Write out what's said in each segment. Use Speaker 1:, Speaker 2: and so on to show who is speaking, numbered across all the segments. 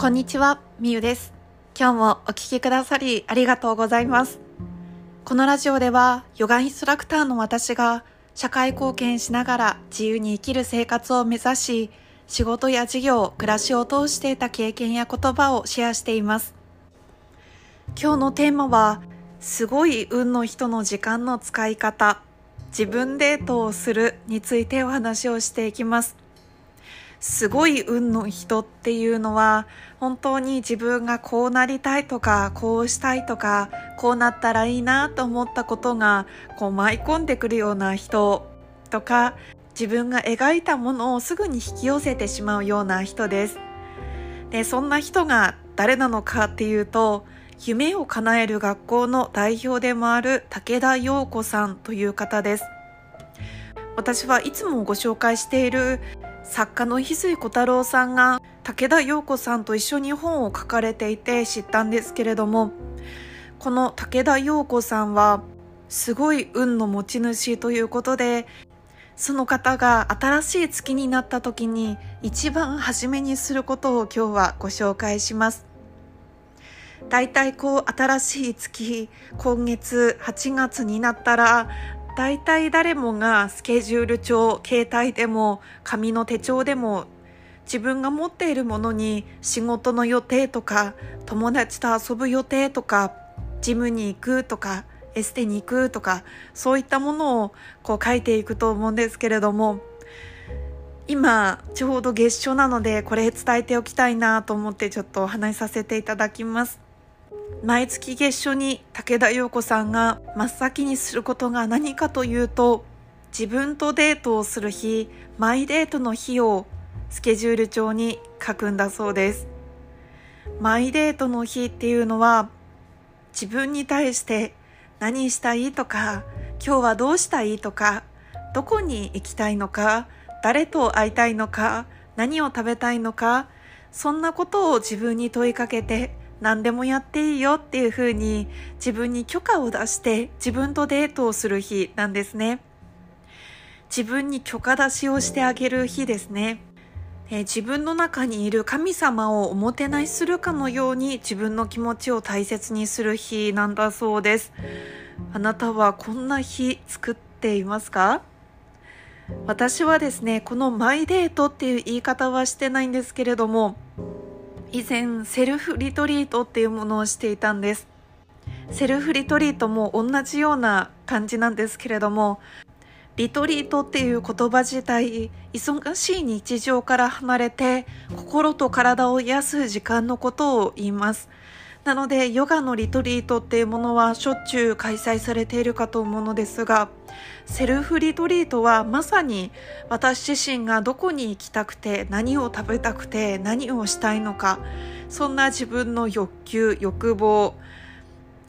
Speaker 1: こんにちは、みゆです。今日もお聞きくださりありがとうございます。このラジオでは、ヨガインストラクターの私が、社会貢献しながら自由に生きる生活を目指し、仕事や事業、暮らしを通していた経験や言葉をシェアしています。今日のテーマは、すごい運の人の時間の使い方、自分デートをするについてお話をしていきます。すごい運の人っていうのは本当に自分がこうなりたいとかこうしたいとかこうなったらいいなと思ったことがこう舞い込んでくるような人とか自分が描いたものをすぐに引き寄せてしまうような人です。でそんな人が誰なのかっていうと夢を叶える学校の代表でもある武田陽子さんという方です。私はいつもご紹介している作家の翡翠小太郎さんが武田陽子さんと一緒に本を書かれていて知ったんですけれどもこの武田陽子さんはすごい運の持ち主ということでその方が新しい月になった時に一番初めにすることを今日はご紹介します。だいたいこう新しい月今月8月になったら大体誰もがスケジュール帳、携帯でも紙の手帳でも自分が持っているものに仕事の予定とか友達と遊ぶ予定とかジムに行くとかエステに行くとかそういったものをこう書いていくと思うんですけれども今ちょうど月初なのでこれ伝えておきたいなと思ってちょっとお話しさせていただきます。毎月月初に武田陽子さんが真っ先にすることが何かというと自分とデートをする日マイデートの日をスケジュール帳に書くんだそうです。マイデートの日っていうのは自分に対して何したいとか今日はどうしたいとかどこに行きたいのか誰と会いたいのか何を食べたいのかそんなことを自分に問いかけて何でもやっていいよっていうふうに自分に許可を出して自分とデートをする日なんですね。自分に許可出しをしてあげる日ですね。え自分の中にいる神様をおもてなしするかのように自分の気持ちを大切にする日なんだそうです。あなたはこんな日作っていますか？私はですね、このマイデートっていう言い方はしてないんですけれども、以前セルフリトリートっていうものをしていたんです。セルフリトリートも同じような感じなんですけれどもリトリートっていう言葉自体忙しい日常から離れて心と体を癒す時間のことを言います。なのでヨガのリトリートっていうものはしょっちゅう開催されているかと思うのですがセルフリトリートはまさに私自身がどこに行きたくて何を食べたくて何をしたいのかそんな自分の欲求欲望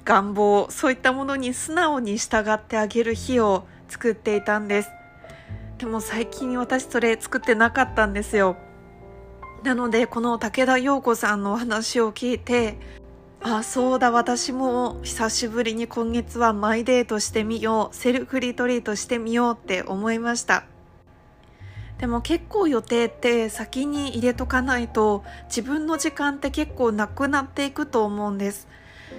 Speaker 1: 願望そういったものに素直に従ってあげる日を作っていたんです。でも最近私それ作ってなかったんですよ。なのでこの武田陽子さんのお話を聞いてあそうだ私も久しぶりに今月はマイデートしてみようセルフリトリートしてみようって思いました。でも結構予定って先に入れとかないと自分の時間って結構なくなっていくと思うんです。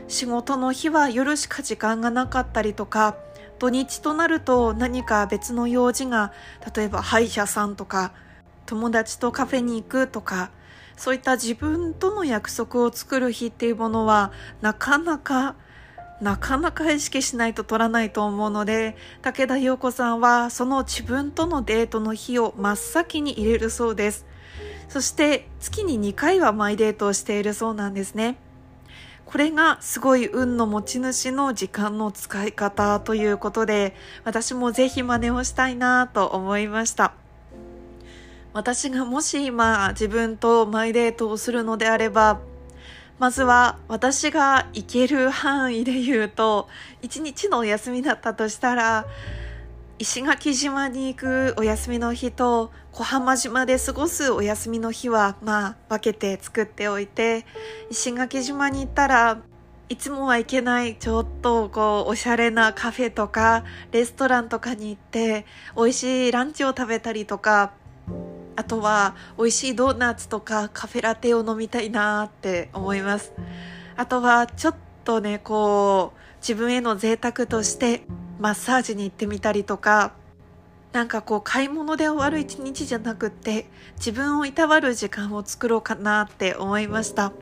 Speaker 1: 仕事の日は夜しか時間がなかったりとか土日となると何か別の用事が例えば歯医者さんとか友達とカフェに行くとかそういった自分との約束を作る日っていうものはなかなかなかなか意識しないと取らないと思うので武田陽子さんはその自分とのデートの日を真っ先に入れるそうです。そして月に2回はマイデートをしているそうなんですね。これがすごい運の持ち主の時間の使い方ということで私もぜひ真似をしたいなと思いました。私がもし今自分とマイデートをするのであればまずは私が行ける範囲で言うと一日のお休みだったとしたら石垣島に行くお休みの日と小浜島で過ごすお休みの日はまあ分けて作っておいて石垣島に行ったらいつもは行けないちょっとこうおしゃれなカフェとかレストランとかに行って美味しいランチを食べたりとかあとは美味しいドーナツとかカフェラテを飲みたいなって思います。あとはちょっとねこう自分への贅沢としてマッサージに行ってみたりとかなんかこう買い物で終わる一日じゃなくって自分をいたわる時間を作ろうかなって思いました。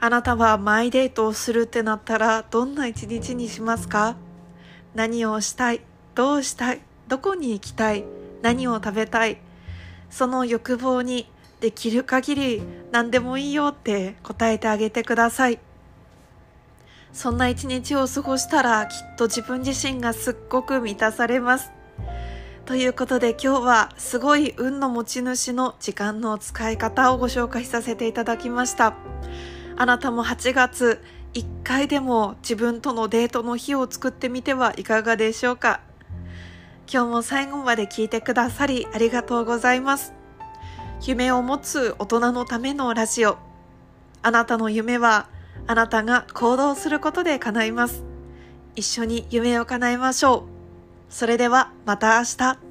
Speaker 1: あなたはマイデートをするってなったらどんな一日にしますか？何をしたい？どうしたい？どこに行きたい？何を食べたい？その欲望にできる限り何でもいいよって答えてあげてください。そんな一日を過ごしたらきっと自分自身がすっごく満たされます。ということで今日はすごい運の持ち主の時間の使い方をご紹介させていただきました。あなたも8月1回でも自分とのデートの日を作ってみてはいかがでしょうか？今日も最後まで聞いてくださりありがとうございます。夢を持つ大人のためのラジオ。あなたの夢はあなたが行動することで叶います。一緒に夢を叶えましょう。それではまた明日。